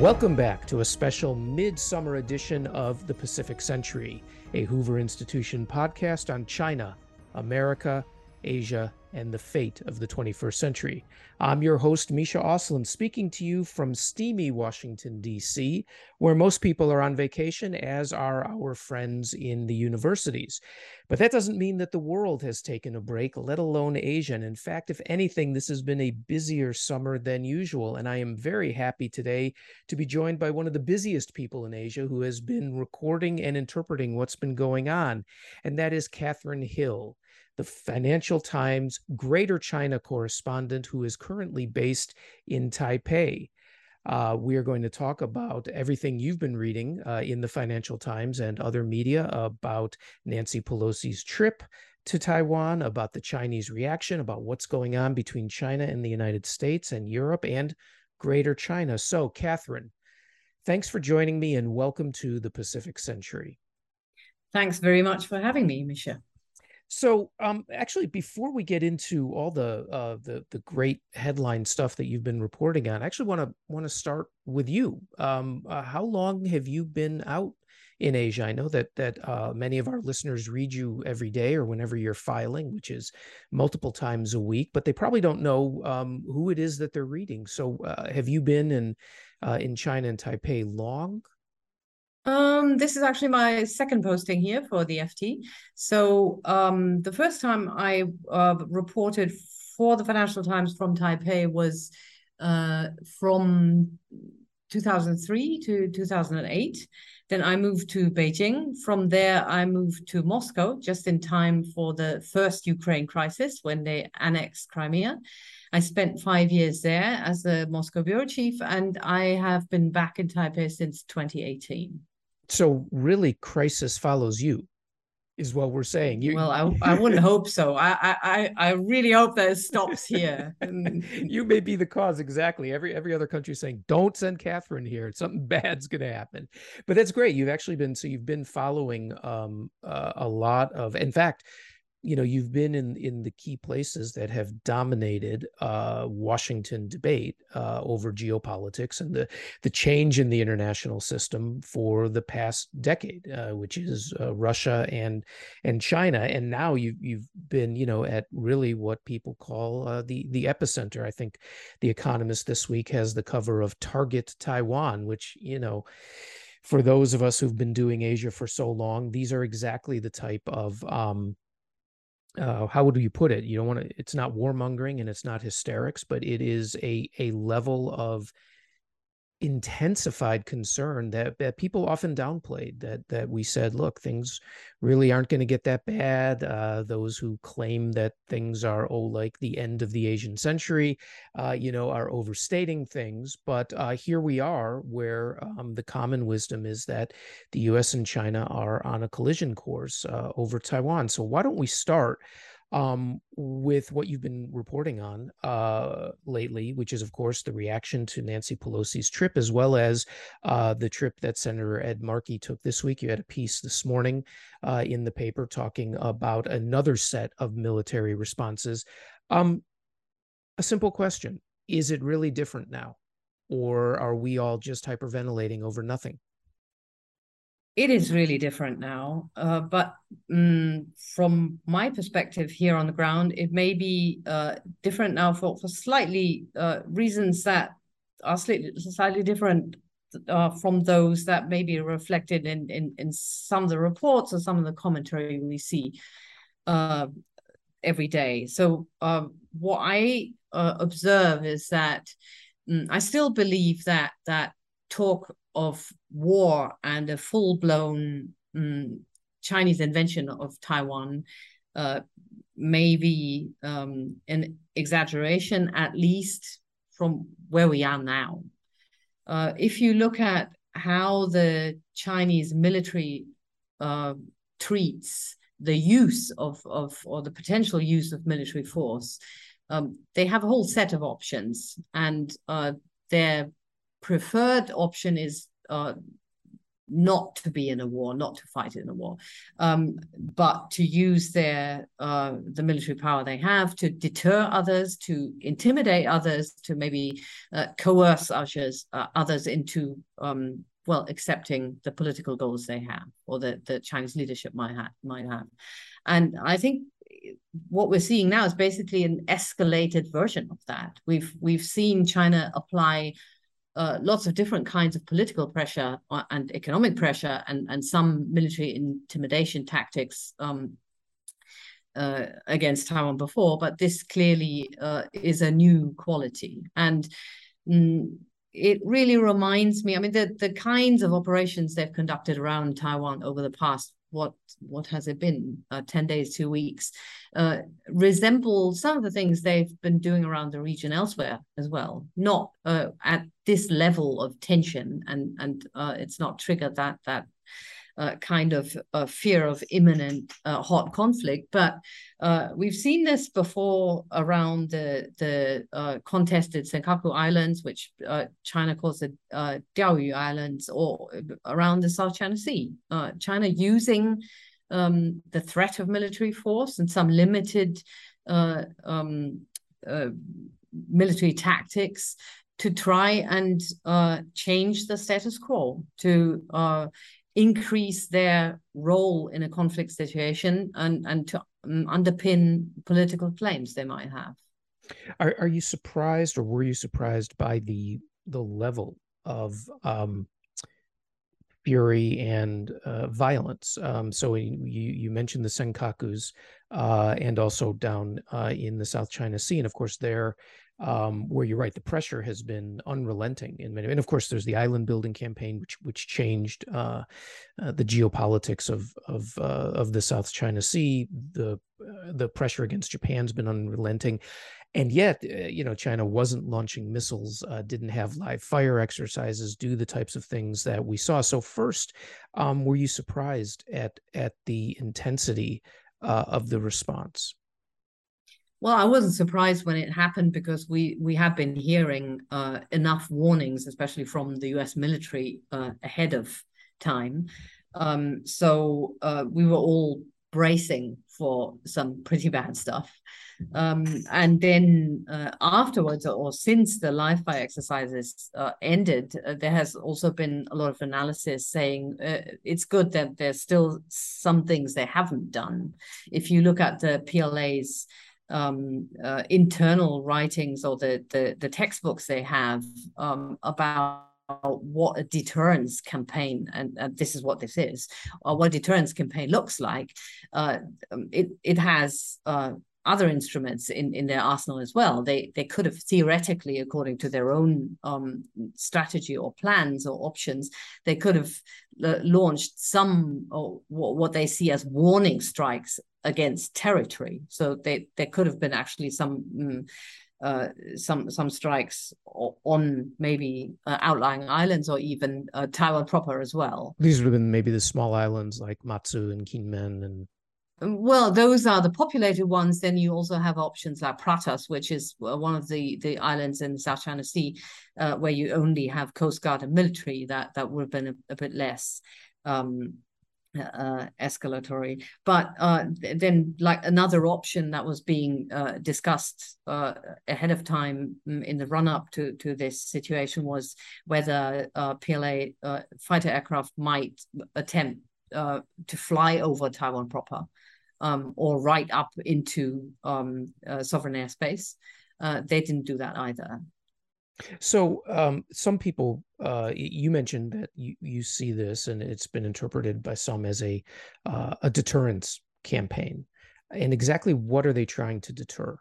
Welcome back to a special midsummer edition of the Pacific Century, a Hoover Institution podcast on China, America, Asia, and the fate of the 21st century. I'm your host, Misha Auslin, speaking to you from steamy Washington, D.C., where most people are on vacation, as are our friends in the universities. But that doesn't mean that the world has taken a break, let alone Asia. And in fact, if anything, this has been a busier summer than usual. And I am very happy today to be joined by one of the busiest people in Asia who has been recording and interpreting what's been going on, and that is Kathrin Hille the Financial Times Greater China correspondent who is currently based in Taipei. Uh, we are going to talk about everything you've been reading uh, in the Financial Times and other media about Nancy Pelosi's trip to Taiwan, about the Chinese reaction, about what's going on between China and the United States and Europe and Greater China. So, Kathrin, thanks for joining me and welcome to the Pacific Century. Thanks very much for having me, Misha. So, um, actually, before we get into all the uh, the the great headline stuff that you've been reporting on, I actually want to want to start with you. Um, uh, how long have you been out in Asia? I know that that uh, many of our listeners read you every day or whenever you're filing, which is multiple times a week, but they probably don't know um, who it is that they're reading. So, uh, have you been in uh, in China and Taipei long? Um, this is actually my second posting here for the FT. So um, the first time I uh, reported for the Financial Times from Taipei was uh, from 2003 to 2008. Then I moved to Beijing. From there, I moved to Moscow just in time for the first Ukraine crisis when they annexed Crimea. I spent five years there as the Moscow bureau chief, and I have been back in Taipei since 2018 so really crisis follows you is what we're saying. You, well, I, I wouldn't hope so. I, I I really hope that it stops here. you may be the cause exactly. Every every other country is saying, "Don't send Kathrin here. Something bad's going to happen." But that's great. You've actually been so you've been following um, uh, a lot of. In fact, you know you've been in in the key places that have dominated uh, Washington debate uh, over geopolitics and the the change in the international system for the past decade, uh, which is uh, Russia and and China, and now you've you've been you know at really what people call uh, the the epicenter. I think the Economist this week has the cover of Target Taiwan, which you know for those of us who've been doing Asia for so long, these are exactly the type of um, uh, how would you put it? You don't want to. It's not warmongering and it's not hysterics, but it is a a level of intensified concern that, that people often downplayed that that we said look things really aren't going to get that bad uh, those who claim that things are oh like the end of the asian century uh, you know are overstating things. But uh, here we are where um, the common wisdom is that the us and china are on a collision course uh, over taiwan. So why don't we start um, with what you've been reporting on uh, lately, which is, of course, the reaction to Nancy Pelosi's trip, as well as uh, the trip that Senator Ed Markey took this week. You had a piece this morning uh, in the paper talking about another set of military responses. Um, a simple question Is it really different now? Or are we all just hyperventilating over nothing? It is really different now. Uh, but um, from my perspective here on the ground, it may be uh, different now for, for slightly uh, reasons that are slightly, slightly different uh, from those that may be reflected in, in, in some of the reports or some of the commentary we see uh, every day. So um, what I uh, observe is that um, I still believe that that talk of war and a full blown um, Chinese invention of Taiwan uh, may be um, an exaggeration, at least from where we are now. Uh, if you look at how the Chinese military uh, treats the use of, of or the potential use of military force, um, they have a whole set of options, and uh, their preferred option is uh, not to be in a war, not to fight in a war, um, but to use their uh, the military power they have to deter others, to intimidate others, to maybe uh, coerce others uh, others into um, well accepting the political goals they have or that the Chinese leadership might have might have, and I think what we're seeing now is basically an escalated version of that. We've we've seen China apply uh, lots of different kinds of political pressure uh, and economic pressure and, and some military intimidation tactics um, uh, against Taiwan before, but this clearly uh, is a new quality. And mm, it really reminds me, I mean, the, the kinds of operations they've conducted around Taiwan over the past what what has it been? Uh, 10 days two weeks. Uh, resemble some of the things they've been doing around the region elsewhere as well. Not uh, at this level of tension and and uh, it's not triggered that that uh, kind of uh, fear of imminent uh, hot conflict. But uh, we've seen this before around the the contested Senkaku Islands, which China calls the uh, Diaoyu Islands, or around the South China Sea. China using um, the threat of military force and some limited um, military tactics to try and uh, change the status quo, to uh, increase their role in a conflict situation and, and to um, underpin political claims they might have. Are, are you surprised or were you surprised by the the level of um, fury and uh, violence? Um, so you, you mentioned the Senkakus uh, and also down uh, in the South China Sea. And of course, there um, where you're right, the pressure has been unrelenting in many. And of course, there's the island building campaign, which which changed uh, uh, the geopolitics of of uh, of the South China Sea. The uh, the pressure against Japan's been unrelenting, and yet, uh, you know, China wasn't launching missiles, uh, didn't have live fire exercises, do the types of things that we saw. So, first, um, were you surprised at at the intensity of the response? Well, I wasn't surprised when it happened because we we have been hearing uh, enough warnings, especially from the U.S. military, uh, ahead of time. Um, so uh, we were all bracing for some pretty bad stuff. Um, and then uh, afterwards, or since the live fire exercises uh, ended, uh, there has also been a lot of analysis saying it's good that there's still some things they haven't done. If you look at the PLA's um, uh, internal writings or the, the, the textbooks they have um, about what a deterrence campaign and, and, this is what this is or what a deterrence campaign looks like uh, um, it it has uh, other instruments in, in their arsenal as well. They they could have theoretically, according to their own um, strategy or plans or options, they could have uh, launched some or what they see as warning strikes against territory. So they there could have been actually some. Um, uh, some some strikes on maybe uh, outlying islands or even uh, Taiwan proper as well. These would have been maybe the small islands like Matsu and Kinmen and well, those are the populated ones. Then you also have options like Pratas, which is uh, one of the, the islands in the South China Sea, uh, where you only have Coast Guard and military. That that would have been a, a bit less um, uh, escalatory. But uh, then, like another option that was being uh, discussed uh, ahead of time mm, in the run up to to this situation was whether PLA fighter aircraft might attempt to fly over Taiwan proper um, or right up into um, uh, sovereign airspace. Uh, they didn't do that either. So um, some people, uh, you mentioned that you, you see this, and it's been interpreted by some as a uh, a deterrence campaign. And exactly what are they trying to deter?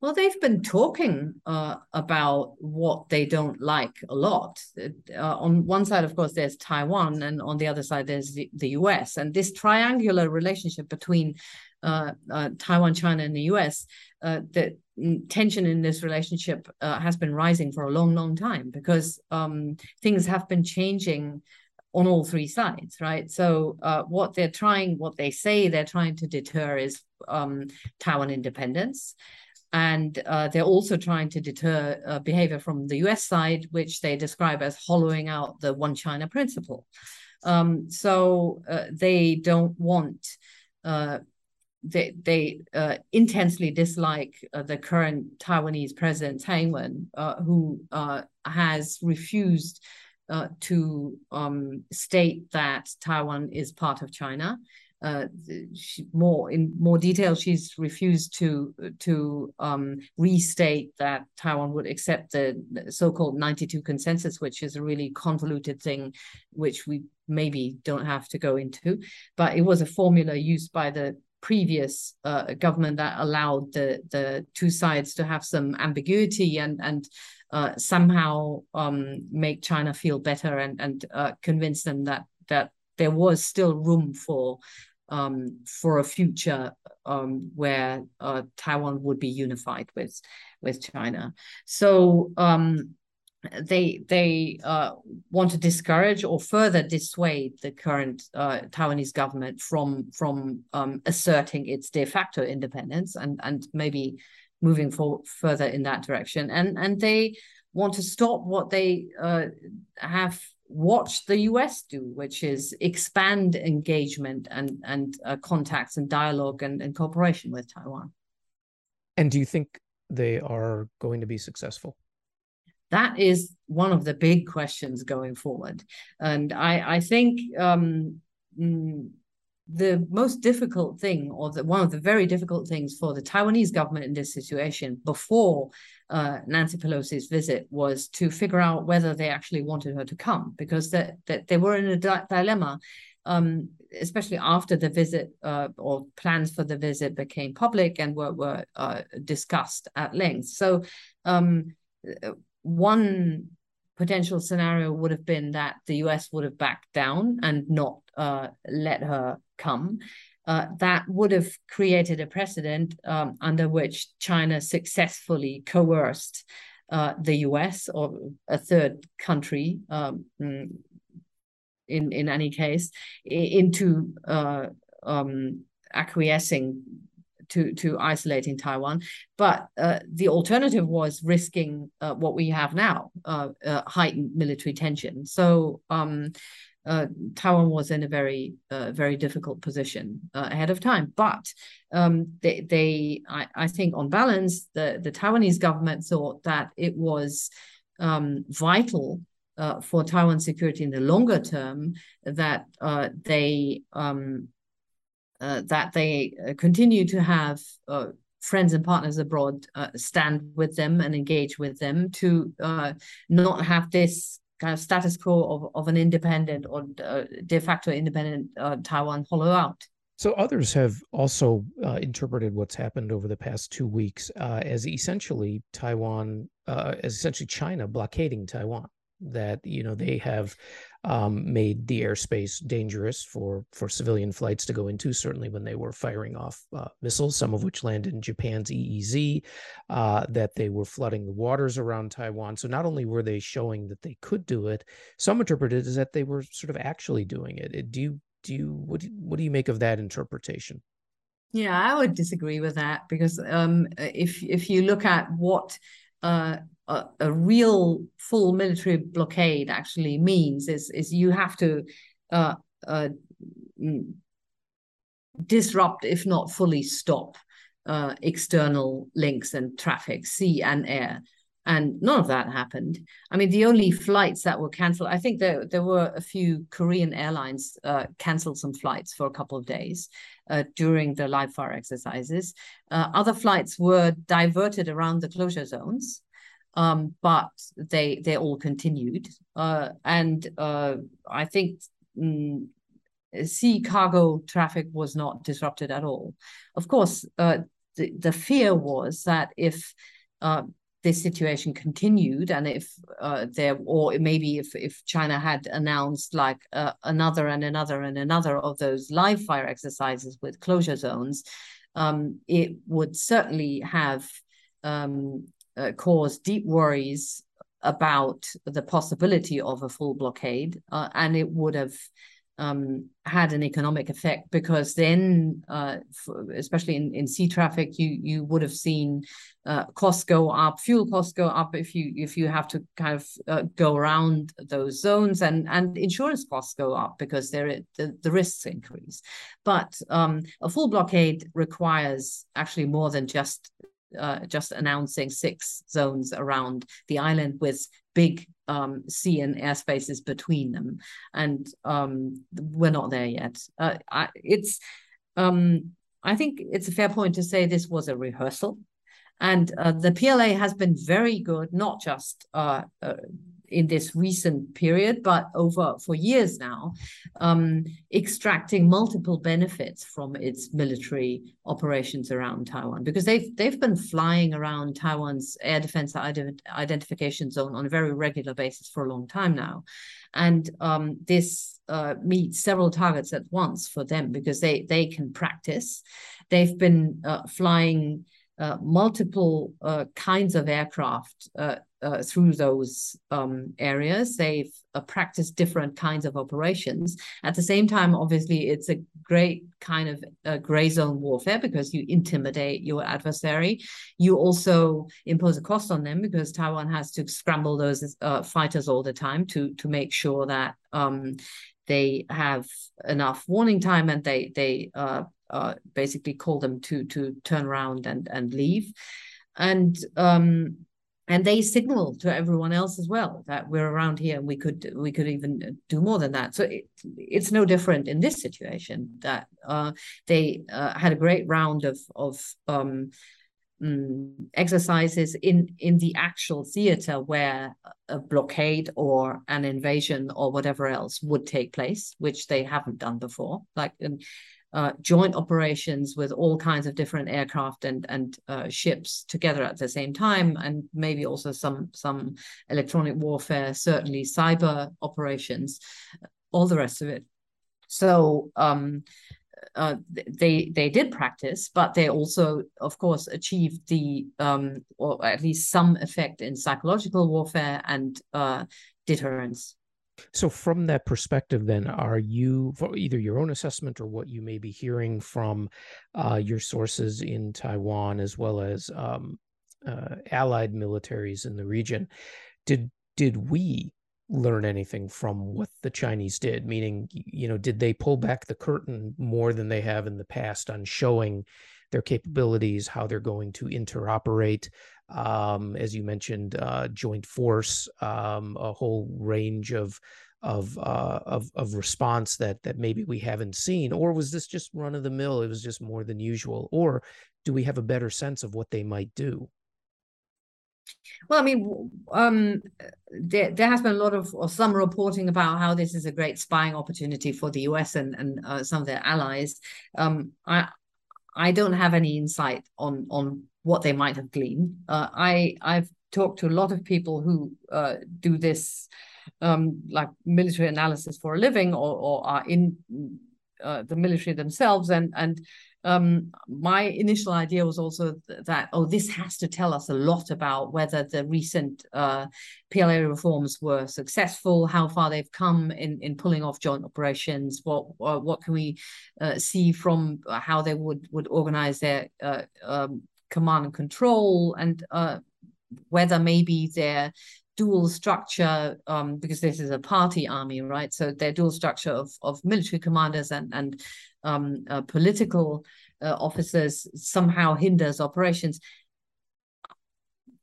Well, they've been talking uh, about what they don't like a lot. Uh, on one side, of course, there's Taiwan, and on the other side, there's the, the US. And this triangular relationship between uh, uh Taiwan, China, and the US, the tension in this relationship uh, has been rising for a long, long time because um, things have been changing on all three sides, right? So what they're trying, what they say they're trying to deter is um, Taiwan independence and uh, they're also trying to deter uh, behavior from the US side, which they describe as hollowing out the one China principle. Um, so uh, they don't want, uh, they, they uh, intensely dislike uh, the current Taiwanese president, Tsai Ing-wen, who has refused to um, state that Taiwan is part of China uh, she, more in more detail, she's refused to to um, restate that Taiwan would accept the so-called 92 consensus, which is a really convoluted thing, which we maybe don't have to go into. But it was a formula used by the previous uh, government that allowed the the two sides to have some ambiguity and and uh, somehow um, make China feel better and and uh, convince them that that there was still room for um, for a future um, where uh, Taiwan would be unified with with China. So um, they they uh, want to discourage or further dissuade the current uh, Taiwanese government from from um, asserting its de facto independence and and maybe moving forward further in that direction. And and they want to stop what they uh, have watched the US do, which is expand engagement and and uh, contacts and dialogue and, and cooperation with Taiwan. And do you think they are going to be successful? That is one of the big questions going forward, and I I think um, mm, the most difficult thing, or the, one of the very difficult things for the Taiwanese government in this situation before uh, Nancy Pelosi's visit was to figure out whether they actually wanted her to come, because that that they were in a di- dilemma, um, especially after the visit uh, or plans for the visit became public and were were uh, discussed at length. So um, one potential scenario would have been that the US would have backed down and not uh, let her come. Uh, that would have created a precedent um, under which China successfully coerced uh, the US or a third country, um, in in any case, into uh, um, acquiescing to to isolating Taiwan. But uh, the alternative was risking uh, what we have now, uh, uh heightened military tension. So um, uh, Taiwan was in a very uh, very difficult position ahead of time. But um, they, they I, I, think on balance, the the Taiwanese government thought that it was um, vital. for Taiwan security in the longer term, that they um, uh, that they uh, continue to have uh, friends and partners abroad uh, stand with them and engage with them to uh, not have this kind of status quo of, of an independent or uh, de facto independent Taiwan hollow out. So others have also interpreted what's happened over the past two weeks as essentially Taiwan, as essentially China blockading Taiwan that you know they have um, made the airspace dangerous for for civilian flights to go into. Certainly, when they were firing off uh, missiles, some of which landed in Japan's EEZ, uh, that they were flooding the waters around Taiwan. So not only were they showing that they could do it, some interpreted as that they were sort of actually doing it. Do you do you what do, what do you make of that interpretation? Yeah, I would disagree with that because um, if if you look at what uh, a, real full military blockade actually means is is you have to uh, uh, mm, disrupt, if not fully stop, uh, external links and traffic, sea and air. And none of that happened. I mean, the only flights that were canceled, I think there there were a few Korean airlines uh, canceled some flights for a couple of days uh, during the live fire exercises. Uh, other flights were diverted around the closure zones um, but they they all continued. Uh, and uh, I think mm, sea cargo traffic was not disrupted at all. Of course, uh, the, the fear was that if uh, this situation continued and if uh, there or maybe if if China had announced like uh, another and another and another of those live fire exercises with closure zones um, it would certainly have um, uh, caused deep worries about the possibility of a full blockade, uh, and it would have um, had an economic effect because then, uh, for, especially in, in sea traffic, you you would have seen uh, costs go up, fuel costs go up if you if you have to kind of uh, go around those zones, and and insurance costs go up because there the, the risks increase. But um, a full blockade requires actually more than just uh, just announcing six zones around the island with big um, sea and air spaces between them, and um, we're not there yet. Uh, I, it's, um, I think it's a fair point to say this was a rehearsal, and uh, the PLA has been very good, not just uh, uh in this recent period, but over for years now, um, extracting multiple benefits from its military operations around Taiwan because they've they've been flying around Taiwan's air defense identification zone on a very regular basis for a long time now, and um, this uh, meets several targets at once for them because they they can practice. They've been uh, flying. Uh, multiple uh, kinds of aircraft uh, uh, through those um, areas. They've uh, practiced different kinds of operations. At the same time, obviously, it's a great kind of uh, gray zone warfare because you intimidate your adversary. You also impose a cost on them because Taiwan has to scramble those fighters all the time to to make sure that um, they have enough warning time and they they uh, uh, basically call them to to turn around and and leave. And um, and they signal to everyone else as well that we're around here and we could we could even do more than that so it, it's no different in this situation that uh, they uh, had a great round of of um, um, exercises in in the actual theater where a blockade or an invasion or whatever else would take place which they haven't done before like uh, joint operations with all kinds of different aircraft and and uh, ships together at the same time, and maybe also some some electronic warfare, certainly cyber operations, all the rest of it. So um, uh, they they did practice, but they also, of course, achieved the um, or at least some effect in psychological warfare and uh, deterrence. So, from that perspective, then, are you either your own assessment or what you may be hearing from uh, your sources in Taiwan as well as um, uh, allied militaries in the region? Did did we learn anything from what the Chinese did? Meaning, you know, did they pull back the curtain more than they have in the past on showing their capabilities, how they're going to interoperate, um, as you mentioned, uh, joint force, um, a whole range of of, uh, of of response that that maybe we haven't seen, or was this just run of the mill? It was just more than usual, or do we have a better sense of what they might do? Well, I mean, um, there, there has been a lot of or some reporting about how this is a great spying opportunity for the US and and uh, some of their allies. Um, I I don't have any insight on on what they might have gleaned. Uh, I I've talked to a lot of people who uh, do this um, like military analysis for a living or, or are in uh, the military themselves and and um, my initial idea was also th- that oh this has to tell us a lot about whether the recent uh, PLA reforms were successful, how far they've come in in pulling off joint operations, what uh, what can we uh, see from how they would would organize their uh, um, command and control, and uh, whether maybe their dual structure um, because this is a party army, right? So their dual structure of of military commanders and and um, uh, political uh, officers somehow hinders operations.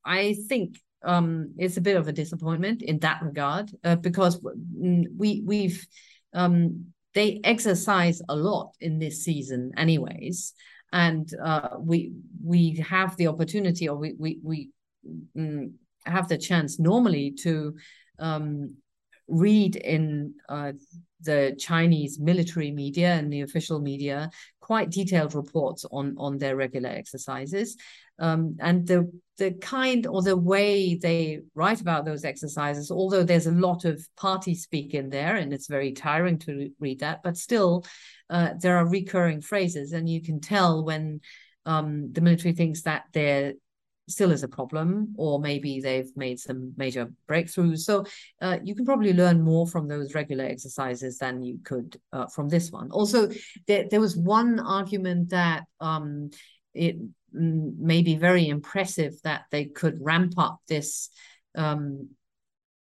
I think um, it's a bit of a disappointment in that regard uh, because we we've um, they exercise a lot in this season, anyways, and uh, we we have the opportunity, or we we we mm, have the chance normally to um, read in uh, the Chinese military media and the official media quite detailed reports on on their regular exercises, um, and the the kind or the way they write about those exercises. Although there's a lot of party speak in there, and it's very tiring to read that, but still, uh, there are recurring phrases, and you can tell when um, the military thinks that they're still is a problem, or maybe they've made some major breakthroughs. So uh, you can probably learn more from those regular exercises than you could uh, from this one. Also, there, there was one argument that um, it may be very impressive that they could ramp up this um,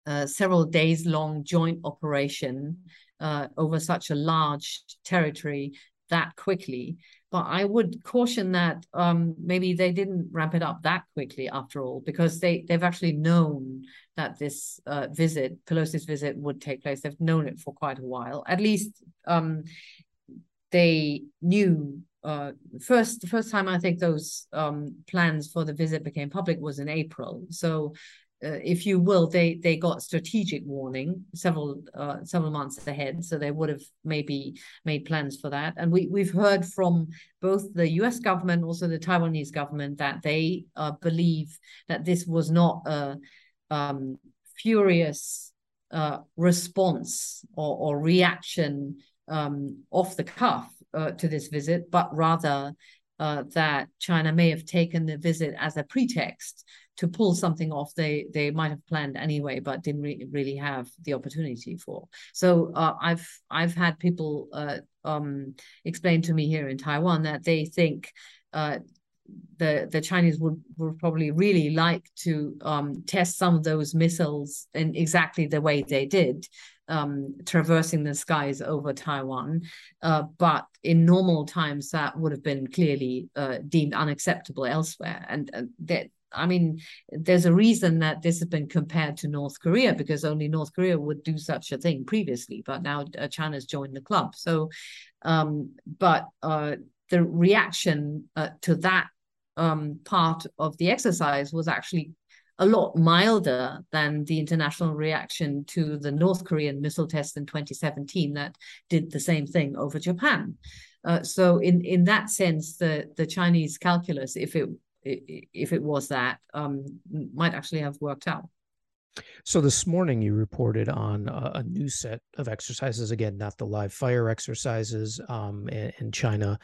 uh, several days long joint operation uh, over such a large territory that quickly. But I would caution that um, maybe they didn't ramp it up that quickly after all, because they, they've actually known that this uh, visit, Pelosi's visit, would take place. They've known it for quite a while. At least um, they knew uh, first the first time I think those um, plans for the visit became public was in April. So uh, if you will, they they got strategic warning several uh, several months ahead, so they would have maybe made plans for that. And we we've heard from both the U.S. government, also the Taiwanese government, that they uh, believe that this was not a um, furious uh, response or, or reaction um, off the cuff uh, to this visit, but rather uh, that China may have taken the visit as a pretext to pull something off they they might have planned anyway but didn't re- really have the opportunity for so uh, i've i've had people uh, um, explain to me here in taiwan that they think uh, the the Chinese would, would probably really like to um, test some of those missiles in exactly the way they did, um, traversing the skies over Taiwan. Uh, but in normal times, that would have been clearly uh, deemed unacceptable elsewhere. And uh, that I mean, there's a reason that this has been compared to North Korea because only North Korea would do such a thing previously, but now uh, China's joined the club. So, um, but uh, the reaction uh, to that um, part of the exercise was actually a lot milder than the international reaction to the North Korean missile test in 2017 that did the same thing over Japan. Uh, so in in that sense, the the Chinese calculus, if it if it was that, um, might actually have worked out. So this morning you reported on a, a, new set of exercises. Again, not the live fire exercises um, in, China.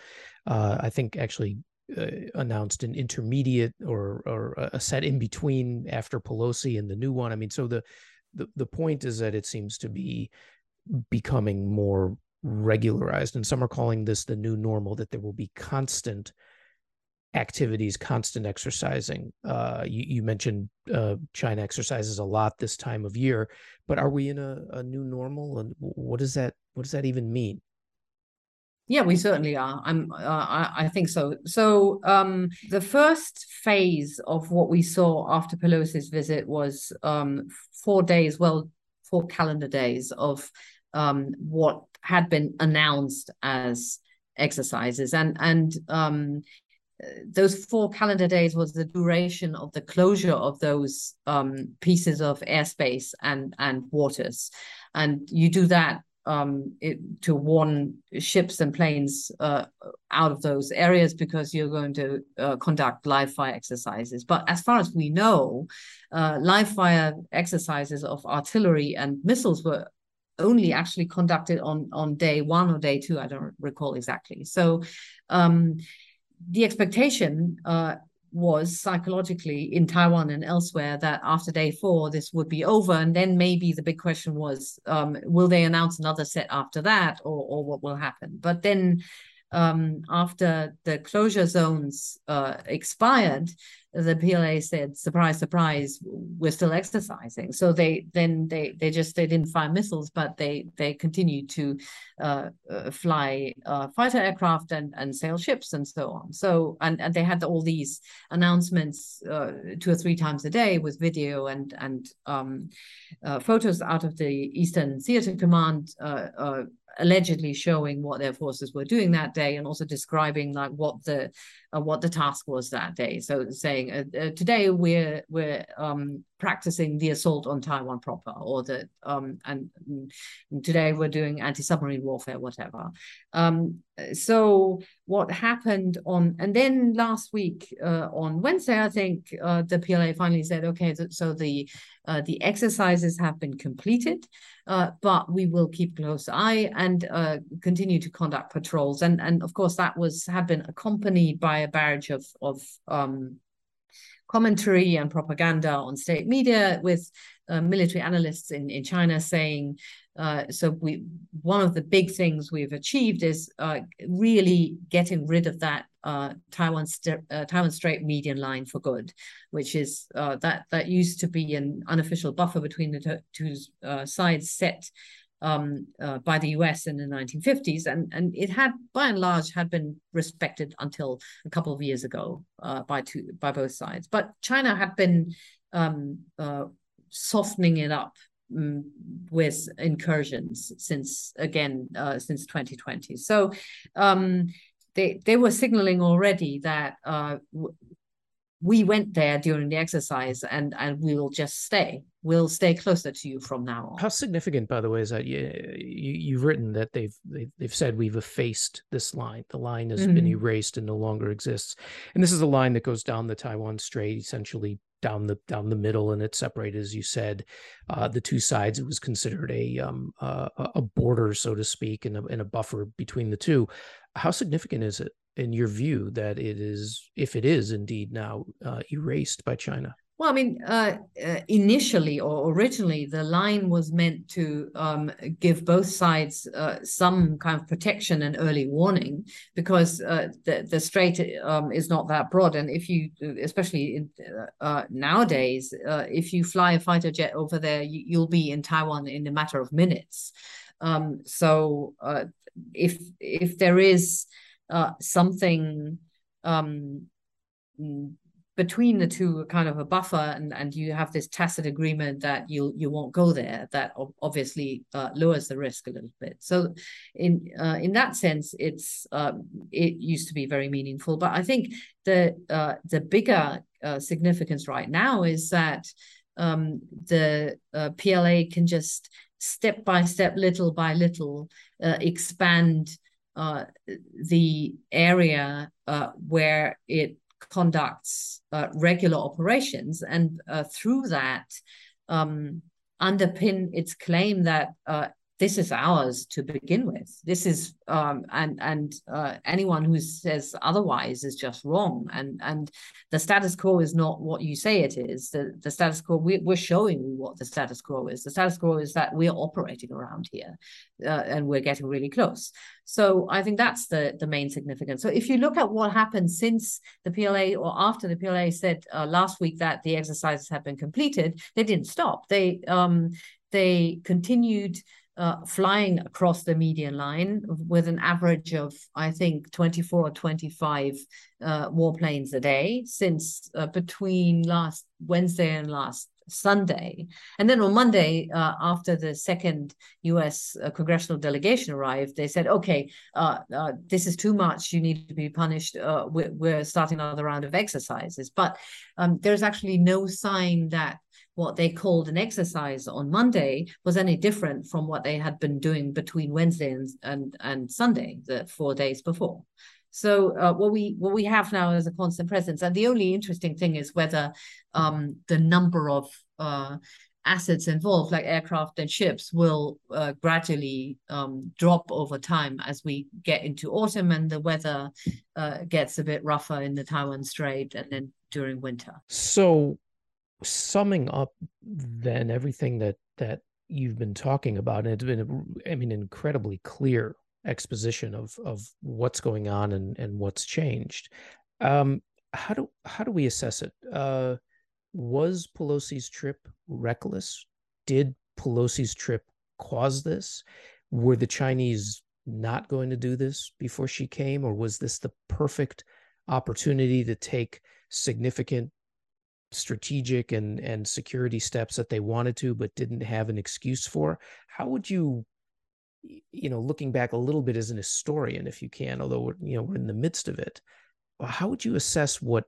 Uh, I think actually uh, announced an intermediate or or a set in between after Pelosi and the new one. I mean, so the the the point is that it seems to be becoming more regularized, and some are calling this the new normal. That there will be constant activities, constant exercising. Uh, you, you, mentioned uh, China exercises a lot this time of year, but are we in a, a new normal? And what does that what does that even mean? Yeah, we certainly are. I'm. Uh, I, I, think so. So um, the first phase of what we saw after Pelosi's visit was um, four days, well, four calendar days of um, what had been announced as exercises, and and um, those four calendar days was the duration of the closure of those um, pieces of airspace and and waters, and you do that um, it, to warn ships and planes uh, out of those areas because you're going to uh, conduct live fire exercises. But as far as we know, uh, live fire exercises of artillery and missiles were only actually conducted on on day one or day two. I don't recall exactly. So. Um, the expectation uh, was psychologically in Taiwan and elsewhere that after day four this would be over, and then maybe the big question was, um, will they announce another set after that, or or what will happen? But then um, after the closure zones uh, expired, the PLA said, "Surprise, surprise, we're still exercising." So they then they they just they didn't fire missiles, but they they continued to uh, uh, fly uh, fighter aircraft and and sail ships and so on. So and and they had all these announcements uh, two or three times a day with video and and um, uh, photos out of the Eastern Theater Command uh, allegedly showing what their forces were doing that day and also describing like what the uh, what the task was that day so saying uh, uh, today we're we're um, practicing the assault on Taiwan proper or the um, and, and today we're doing anti-submarine warfare whatever um, so what happened on and then last week uh, on Wednesday I think uh, the PLA finally said okay so the uh, the exercises have been completed but we will keep close eye and continue to conduct patrols. And and of course that was had been accompanied by a barrage of of um, commentary and propaganda on state media with uh, military analysts in, in China saying, uh, so we one of the big things we've achieved is uh, really getting rid of that uh, Taiwan uh, Taiwan Strait median line for good, which is uh, that that used to be an unofficial buffer between the two sides set um, uh, by the US in the 1950s, and and it had by and large had been respected until a couple of years ago uh, by two by both sides. But China had been um, uh, softening it up um, with incursions since again uh, since 2020. So um, they they were signaling already that uh, we went there during the exercise and and we'll just stay. We'll stay closer to you from now on. How significant by the way is that you, you have written that they've, they've said we've effaced this line. The line has mm-hmm. been erased and no longer exists. And this is a line that goes down the taiwan strait essentially down the down the middle and it's separated as you said uh, the two sides. It was considered a um uh, a border so to speak and a, and a buffer between the two. How significant is it in your view that it is, if it is indeed now uh, erased by China? Well, I mean, uh, uh, initially or originally, the line was meant to um, give both sides uh, some kind of protection and early warning because uh, the the strait um, is not that broad, and if you, especially in, uh, nowadays, if you fly a fighter jet over there, you, will be in Taiwan in a matter of minutes. Um, so, if if there is uh, something um, between the two, kind of a buffer, and and you have this tacit agreement that you you won't go there. That obviously uh, lowers the risk a little bit. So, in uh, in that sense, it's um, it used to be very meaningful. But I think the uh, the bigger uh, significance right now is that um, the PLA can just step by step, little by little, expand uh, the area uh, where it conducts uh, regular operations. And uh, through that um, underpin its claim that uh, this is ours to begin with. This is um, and and uh, anyone who says otherwise is just wrong. And and the status quo is not what you say it is. The the status quo we, we're showing you what the status quo is. The status quo is that we're operating around here, uh, and we're getting really close. So I think that's the the main significance. So if you look at what happened since the PLA or after the PLA said uh, last week that the exercises have been completed, they didn't stop. They um they continued uh, flying across the median line with an average of, I think, 24 or 25 uh, warplanes a day since uh, between last Wednesday and last Sunday. And then on Monday, uh, after the second US uh, congressional delegation arrived, they said, okay, uh, uh, this is too much. You need to be punished. Uh, we're, we're, starting another round of exercises. But um, there's actually no sign that what they called an exercise on Monday was any different from what they had been doing between Wednesday and and, and Sunday, the four days before. So uh, what we what we have now is a constant presence, and the only interesting thing is whether um, the number of uh, assets involved, like aircraft and ships, will uh, gradually um, drop over time as we get into autumn and the weather uh, gets a bit rougher in the Taiwan Strait, and then during winter. So summing up then everything that that you've been talking about, and it's been, I mean, incredibly clear exposition of of what's going on and and what's changed. Um, how do how do we assess it? Uh, was Pelosi's trip reckless? Did Pelosi's trip cause this? Were the Chinese not going to do this before she came, or was this the perfect opportunity to take significant strategic and and security steps that they wanted to but didn't have an excuse for how would you you know looking back a little bit as an historian if you can although we're, you know we're in the midst of it how would you assess what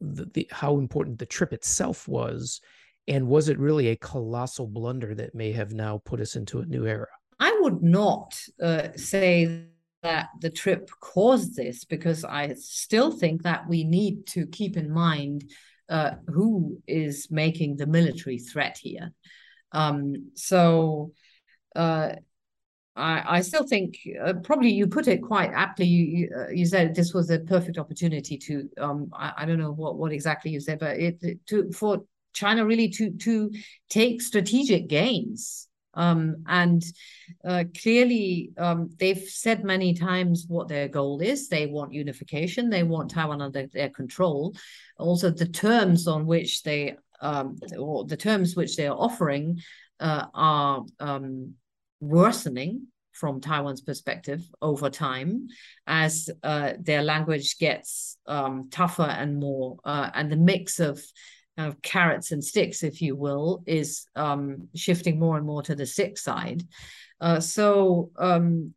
the, the how important the trip itself was? And was it really a colossal blunder that may have now put us into a new era? I would not uh, say that the trip caused this because i still think that we need to keep in mind uh, who is making the military threat here. Um, so uh, I, I still think uh, probably you put it quite aptly. You you, uh, you said this was a perfect opportunity to um I, I don't know what what exactly you said, but it, it to for China really to to take strategic gains. Um, and uh, clearly, um, they've said many times what their goal is. They want unification. They want Taiwan under their control. Also, the terms on which they um, or the terms which they are offering uh, are um, worsening from Taiwan's perspective over time as uh, their language gets um, tougher and more, uh, and the mix of of carrots and sticks, if you will, is um, shifting more and more to the stick side. Uh, so um,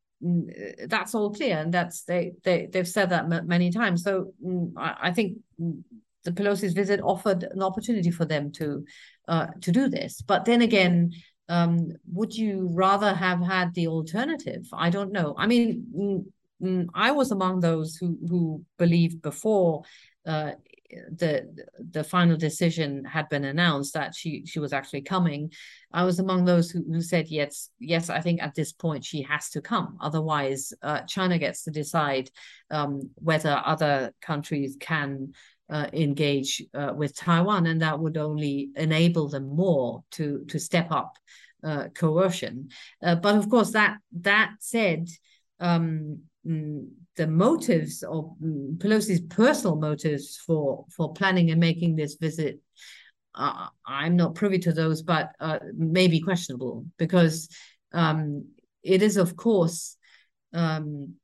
that's all clear, and that's they they they've said that many times. So mm, I, I think the Pelosi's visit offered an opportunity for them to uh, to do this. But then again, um, would you rather have had the alternative? I don't know. I mean, mm, mm, I was among those who who believed before uh, the the final decision had been announced that she she was actually coming. I was among those who, who said yes, yes. I think at this point she has to come. Otherwise, uh, China gets to decide um, whether other countries can uh, engage uh, with Taiwan, and that would only enable them more to to step up uh, coercion. Uh, but of course, that that said, um, the motives of mm, Pelosi's personal motives for for planning and making this visit, uh, I'm not privy to those, but uh, may be questionable because um, it is, of course. Um,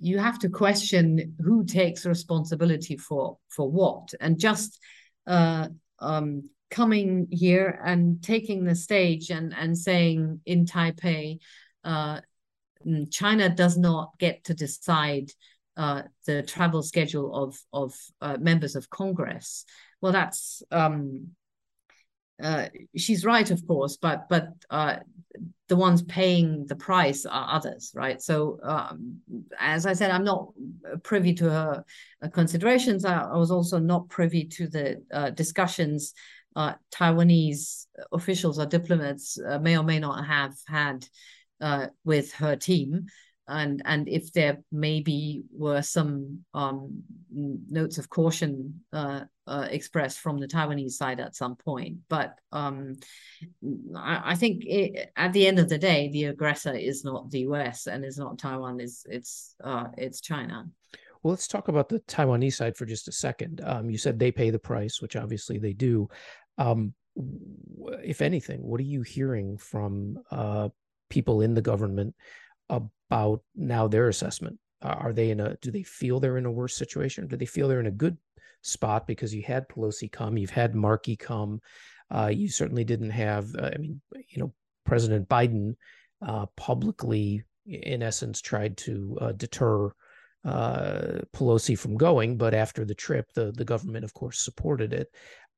you have to question who takes responsibility for for what and just uh, um, coming here and taking the stage and and saying in taipei uh, mm, china does not get to decide uh, the travel schedule of of uh, members of congress well that's um, uh, she's right, of course, but but uh, the ones paying the price are others, right? So, um, as I said, I'm not privy to her uh, considerations. I, I, was also not privy to the uh, discussions Taiwanese officials or diplomats may or may not have had with her team and and if there maybe were some um, notes of caution uh, uh, expressed from the Taiwanese side at some point. But um, I, I, think it, at the end of the day, the aggressor is not the U.S. and is not Taiwan. Is it's uh, it's China. Well, let's talk about the Taiwanese side for just a second. Um, you said they pay the price, which obviously they do. Um, if anything, what are you hearing from uh, people in the government about now their assessment? are they in a? Do they feel they're in a worse situation? Do they feel they're in a good spot because you had Pelosi come, you've had Markey come. Uh, you certainly didn't have, uh, I mean, you know, President Biden uh, publicly, in essence, tried to uh, deter uh, Pelosi from going, but after the trip, the the government, of course, supported it.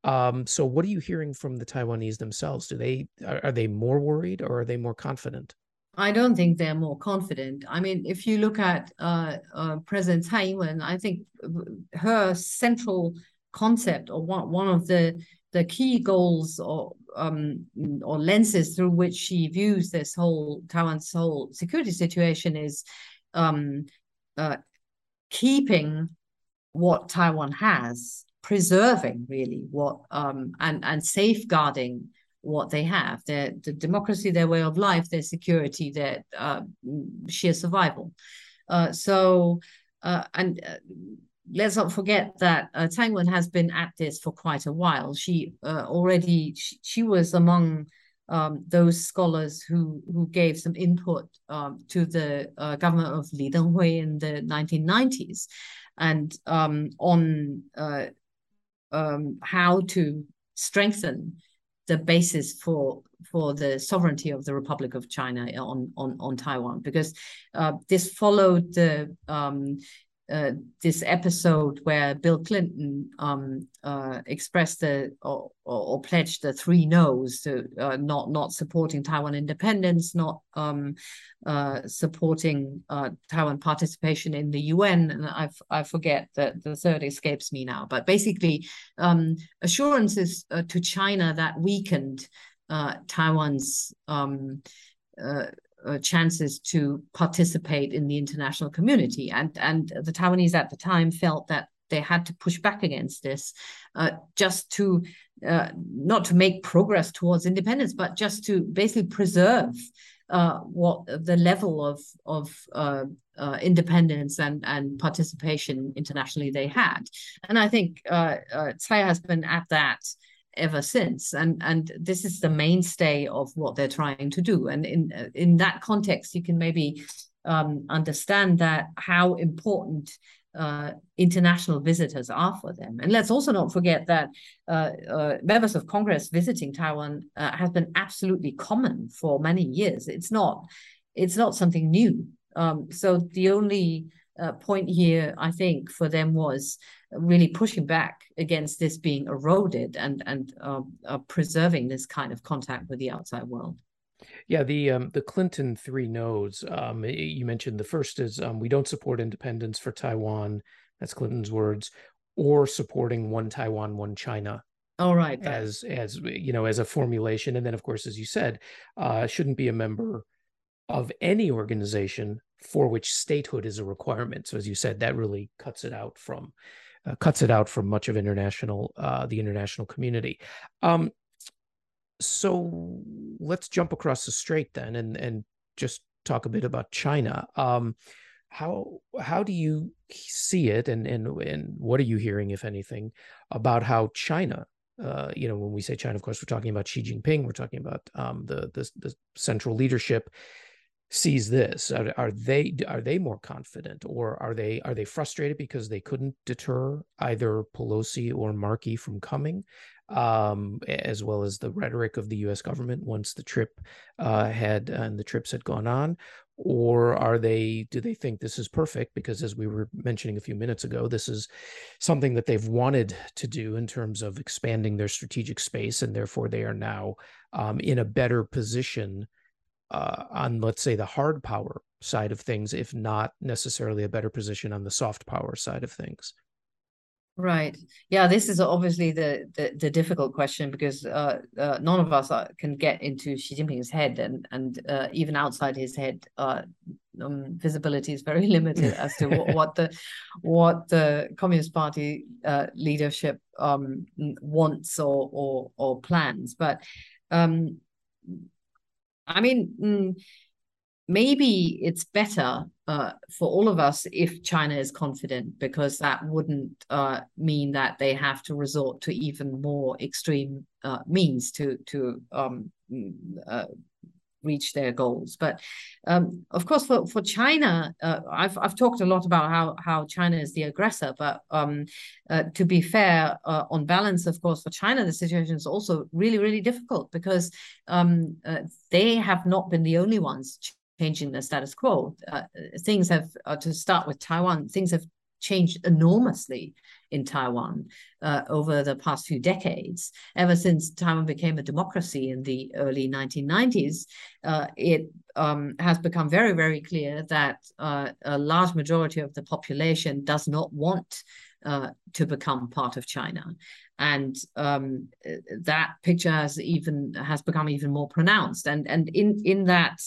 Um, so, what are you hearing from the Taiwanese themselves? Do they are, are they more worried or are they more confident? I don't think they're more confident. I mean, if you look at uh, uh, President Tsai Ing-wen, I think her central concept or one, one of the the key goals or um, or lenses through which she views this whole Taiwan's whole security situation is um, uh, keeping what Taiwan has, preserving really what um, and and safeguarding what they have. Their the democracy their way of life their security their uh, sheer survival. Uh, so uh, and uh, let's not forget that uh, Tsai Ing-wen has been at this for quite a while. She uh, already she, she, was among um, those scholars who who gave some input um, to the uh, government of Lee Teng-hui in the 1990s and um, on um, how to strengthen the basis for for the sovereignty of the Republic of China on on on Taiwan. Because uh, this followed the um, uh, this episode where Bill Clinton um, uh, expressed the or, or, pledged the three no's to uh, not not supporting Taiwan independence, not um, uh, supporting uh, Taiwan participation in the UN, and I I forget that the third escapes me now. But basically, um, assurances to China that weakened Taiwan's um, uh, chances to participate in the international community. And, and the Taiwanese at the time felt that they had to push back against this uh, just to uh, not to make progress towards independence, but just to basically preserve uh, what the level of of uh, uh, independence and and participation internationally they had, and I think uh, Tsai has been at that ever since, and and this is the mainstay of what they're trying to do, and in in that context, you can maybe um, understand that how important uh, international visitors are for them. And let's also not forget that uh, uh, members of Congress visiting Taiwan uh, has been absolutely common for many years. It's not, it's not something new. Um, so the only uh, point here, I think, for them was really pushing back against this being eroded and and um, uh, preserving this kind of contact with the outside world. Yeah, the um, the Clinton three no's. Um, you mentioned the first is um, we don't support independence for Taiwan. That's Clinton's words, or supporting one Taiwan, one China. All right. As as you know, as a formulation, and then of course, as you said, uh, shouldn't be a member of any organization for which statehood is a requirement. So as you said, that really cuts it out from uh, cuts it out from much of international uh, the international community. Um, so let's jump across the strait then and and just talk a bit about China. Um, how how do you see it, and and and what are you hearing, if anything, about how China? Uh, you know, when we say China, of course, we're talking about Xi Jinping. We're talking about um, the, the the central leadership sees this. Are, are they are they more confident, or are they are they frustrated because they couldn't deter either Pelosi or Markey from coming? um, as well as the rhetoric of the U.S. government once the trip uh, had and the trips had gone on, or are they do they think this is perfect because as we were mentioning a few minutes ago, this is something that they've wanted to do in terms of expanding their strategic space, and therefore they are now um, in a better position uh, on let's say the hard power side of things, if not necessarily a better position on the soft power side of things. Right. Yeah, this is obviously the the, the difficult question because uh, uh, none of us are, can get into Xi Jinping's head, and and uh, even outside his head, uh, um, visibility is very limited as to what, what the what the Communist Party uh, leadership um, wants or or or plans. But um, I mean. Mm, maybe it's better uh, for all of us if China is confident, because that wouldn't uh, mean that they have to resort to even more extreme uh, means to to um, uh, reach their goals. But um, of course, for for China, uh, I've I've talked a lot about how how China is the aggressor. But um, uh, to be fair, on balance, of course, for China, the situation is also really really difficult because um, they have not been the only ones changing the status quo. Uh, things have, uh, to start with Taiwan, things have changed enormously in Taiwan uh, over the past few decades. Ever since Taiwan became a democracy in the early 1990s, uh, it um, has become very, very clear that uh, a large majority of the population does not want uh, to become part of China. And um, that picture has even has become even more pronounced. And and in in that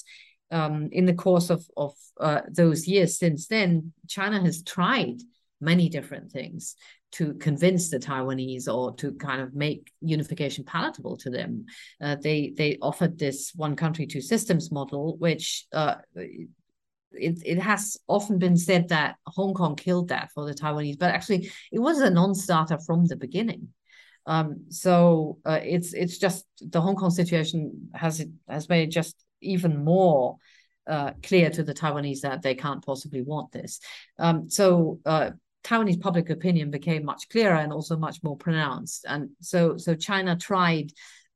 um, in the course of, of uh, those years since then, China has tried many different things to convince the Taiwanese or to kind of make unification palatable to them. Uh, they they offered this one country two systems model, which uh, it it has often been said that Hong Kong killed that for the Taiwanese, but actually it was a non-starter from the beginning. Um, so uh, it's it's just the Hong Kong situation has it has made it just even more uh, clear to the Taiwanese that they can't possibly want this. Um, so uh, Taiwanese public opinion became much clearer and also much more pronounced. And so, so China tried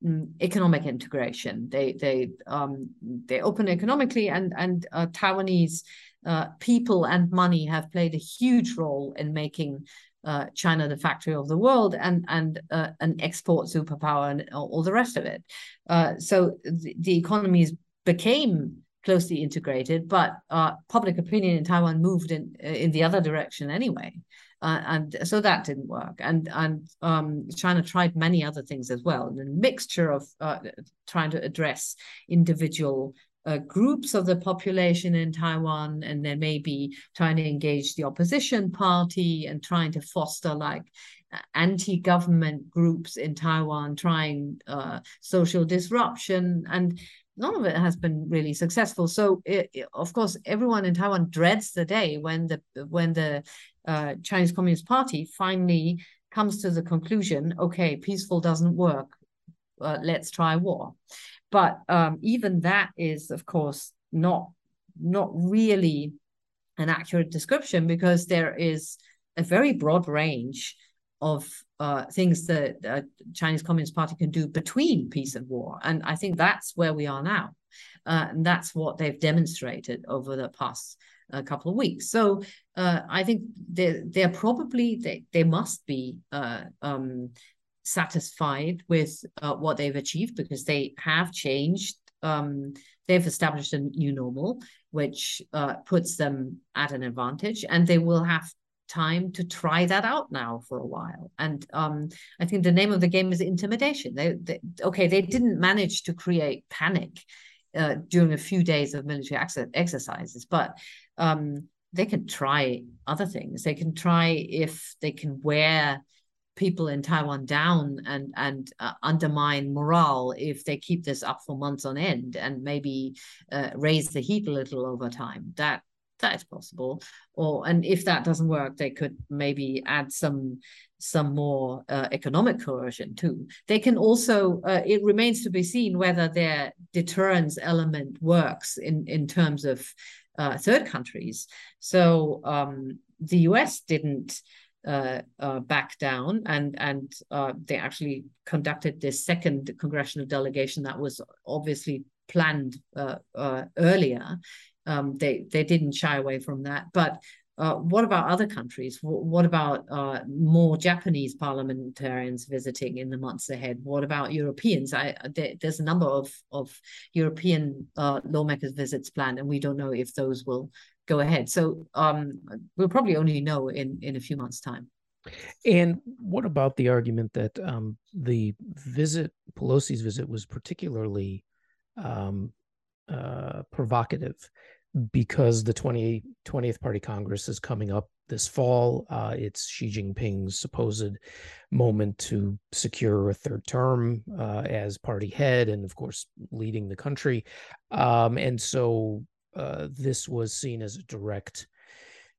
um, economic integration. They they um, they open economically, and and uh, Taiwanese uh, people and money have played a huge role in making uh, China the factory of the world and and uh, an export superpower and all the rest of it. Uh, so the, the economies became closely integrated, but uh, public opinion in Taiwan moved in in the other direction anyway, uh, and so that didn't work. And and um, China tried many other things as well, and a mixture of uh, trying to address individual uh, groups of the population in Taiwan, and then maybe trying to engage the opposition party and trying to foster like anti-government groups in Taiwan, trying uh, social disruption, and none of it has been really successful. So, it, it, of course, everyone in Taiwan dreads the day when the when the uh, Chinese Communist Party finally comes to the conclusion, okay, peaceful doesn't work, uh, let's try war. But um, even that is, of course, not not really an accurate description because there is a very broad range of uh, things that uh, Chinese Communist Party can do between peace and war, and I think that's where we are now, uh, and that's what they've demonstrated over the past a couple of weeks. So uh, I think they they're probably they they must be uh, um, satisfied with uh, what they've achieved because they have changed. Um, they've established a new normal, which uh, puts them at an advantage, and they will have time to try that out now for a while. And um, I think the name of the game is intimidation. They, they okay, they didn't manage to create panic uh, during a few days of military ex- exercises, but um, they can try other things. They can try if they can wear people in Taiwan down and and uh, undermine morale if they keep this up for months on end and maybe uh, raise the heat a little over time. That that is possible. Or and if that doesn't work, they could maybe add some some more uh, economic coercion too. They can also. Uh, it remains to be seen whether their deterrence element works in in terms of uh, third countries. So um, the U.S. didn't. Uh, uh, back down and and uh, they actually conducted this second congressional delegation that was obviously planned uh, uh, earlier um, they they didn't shy away from that. But uh, what about other countries? What about uh, more Japanese parliamentarians visiting in the months ahead? What about Europeans? I, there, there's a number of of European uh, lawmakers visits planned, and we don't know if those will go ahead. So um, we'll probably only know in in a few months' time. And what about the argument that um, the visit, Pelosi's visit, was particularly um, uh, provocative because the 20, 20th Party Congress is coming up this fall. Uh, it's Xi Jinping's supposed moment to secure a third term uh, as party head and, of course, leading the country. Um, and so uh, this was seen as a direct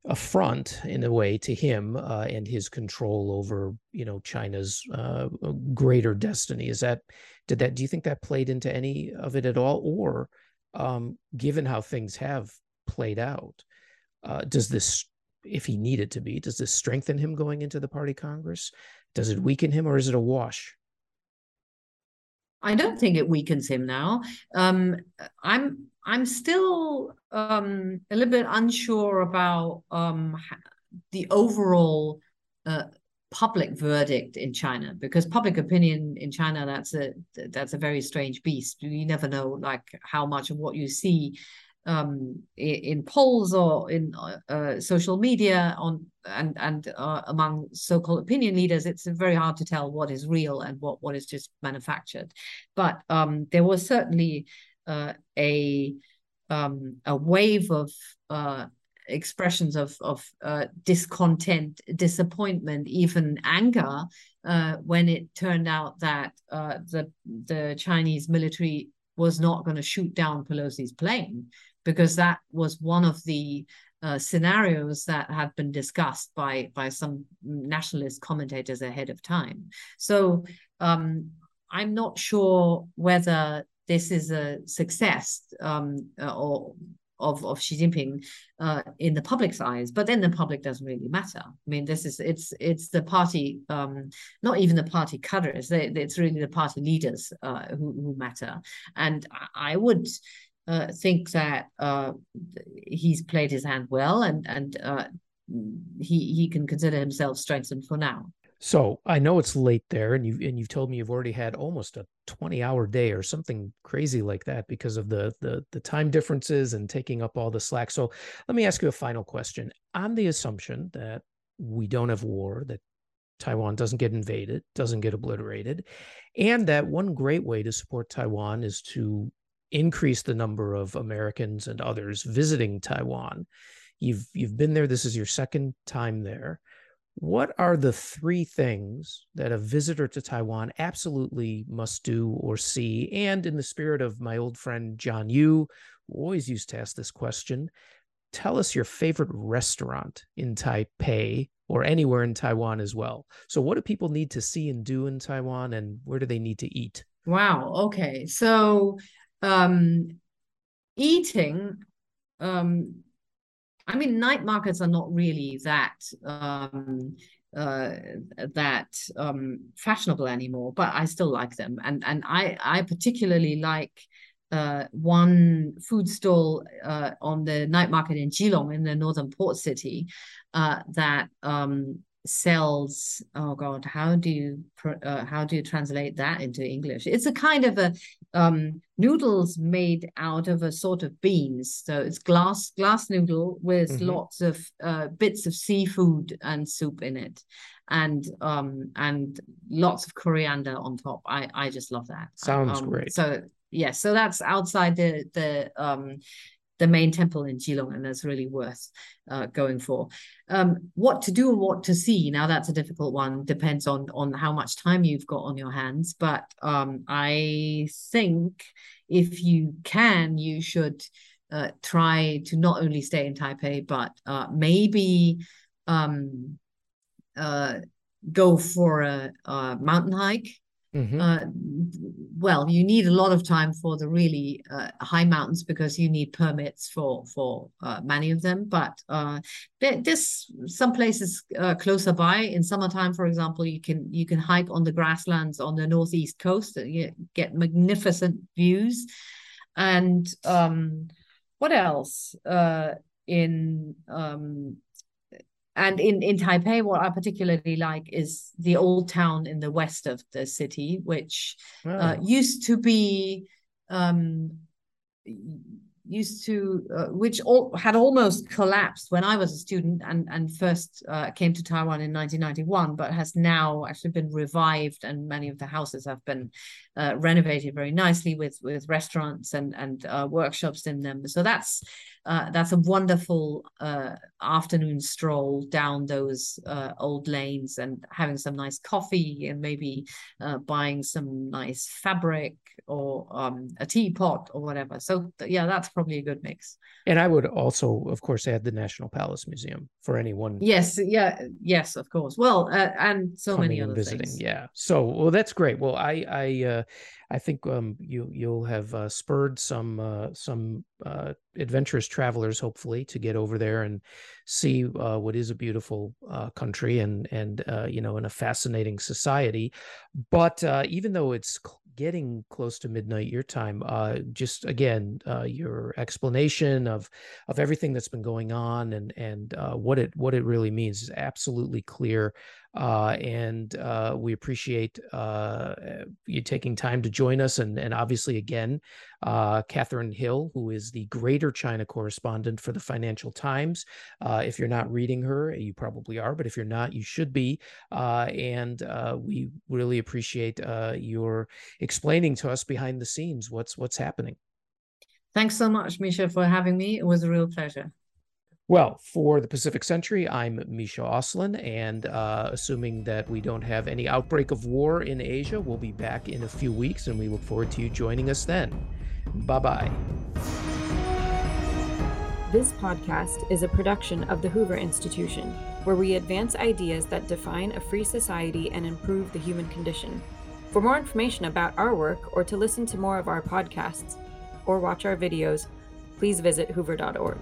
affront in a way to him uh, and his control over you know China's uh, greater destiny. Is that did that? Do you think that played into any of it at all, or um, given how things have played out, uh, does this, if he needed to be, does this strengthen him going into the party congress? Does it weaken him, or is it a wash? I don't think it weakens him now. Um, I'm I'm still um, a little bit unsure about um, the overall uh, public verdict in China because public opinion in China that's a that's a very strange beast. You never know like how much of what you see um, in, polls or in uh, uh, social media on and and uh, among so-called opinion leaders. It's very hard to tell what is real and what what is just manufactured. But um, there was certainly uh, a um, a wave of uh, expressions of of uh, discontent, disappointment, even anger uh, when it turned out that uh, the the Chinese military was not going to shoot down Pelosi's plane because that was one of the uh, scenarios that had been discussed by by some nationalist commentators ahead of time. So um, I'm not sure whether this is a success um, or of of Xi Jinping uh, in the public's eyes, but then the public doesn't really matter. I mean, this is it's it's the party, um, not even the party cadres. They, it's really the party leaders uh, who who matter. And I would uh, think that uh, he's played his hand well, and and uh, he he can consider himself strengthened for now. So I know it's late there, and you and you've told me you've already had almost a twenty hour day or something crazy like that because of the the the time differences and taking up all the slack. So let me ask you a final question. On the assumption that we don't have war, that Taiwan doesn't get invaded, doesn't get obliterated, and that one great way to support Taiwan is to increase the number of Americans and others visiting Taiwan. You've you've been there. This is your second time there. What are the three things that a visitor to Taiwan absolutely must do or see? And in the spirit of my old friend John Yoo, who always used to ask this question, tell us your favorite restaurant in Taipei or anywhere in Taiwan as well. So, what do people need to see and do in Taiwan, and where do they need to eat? Wow. Okay. So, um, eating, um, I mean, night markets are not really that um, uh, that um, fashionable anymore, but I still like them, and and I I particularly like uh, one food stall uh, on the night market in Keelung in the northern port city uh, that um, sells oh god how do you uh, how do you translate that into english? It's a kind of a um, noodles made out of a sort of beans. So it's glass glass noodle with mm-hmm. lots of uh, bits of seafood and soup in it. And um and lots of coriander on top. I i just love that. Sounds um, great. so yeah so that's outside the the um the main temple in Keelung, and that's really worth uh, going for. Um, what to do and what to see now that's a difficult one. Depends on on how much time you've got on your hands. But um, I think if you can, you should uh, try to not only stay in Taipei, but uh, maybe um, uh, go for a, a mountain hike Mm-hmm. Uh, well, you need a lot of time for the really uh, high mountains because you need permits for for uh, many of them. But uh, there's some places uh, closer by. In summertime, for example, you can you can hike on the grasslands on the northeast coast. You get magnificent views. And um, what else? Uh, in um, and in, in Taipei, what I particularly like is the old town in the west of the city, which uh, oh. uh, used to be um, used to uh, which all, had almost collapsed when I was a student and and first uh, came to Taiwan in 1991, but has now actually been revived and many of the houses have been uh, renovated very nicely with with restaurants and and uh, workshops in them. So that's uh, that's a wonderful uh, afternoon stroll down those old lanes and having some nice coffee and maybe buying some nice fabric or um, a teapot or whatever. So yeah, that's probably a good mix. And I would also, of course, add the National Palace Museum for anyone. Yes, yeah, yes, of course. Well, uh, and so many other visiting. Things. Yeah. So well, that's great. Well, I I uh, I think um, you you'll have uh, spurred some uh, some uh, adventurous travelers, hopefully, to get over there and see uh, what is a beautiful uh, country and and uh, you know in a fascinating society. But even though it's getting close to midnight your time, uh, just again uh, your explanation of of everything that's been going on and and uh, what it what it really means is absolutely clear. Uh, and uh, we appreciate uh, you taking time to join us. And, and obviously, again, uh, Kathrin Hille, who is the Greater China correspondent for the Financial Times. Uh, if you're not reading her, you probably are, but if you're not, you should be. Uh, and we really appreciate your explaining to us behind the scenes what's what's happening. Thanks so much, Misha, for having me. It was a real pleasure. Well, for the Pacific Century, I'm Misha Auslin, and uh, assuming that we don't have any outbreak of war in Asia, we'll be back in a few weeks, and we look forward to you joining us then. Bye bye. This podcast is a production of the Hoover Institution, where we advance ideas that define a free society and improve the human condition. For more information about our work, or to listen to more of our podcasts, or watch our videos, please visit hoover.org.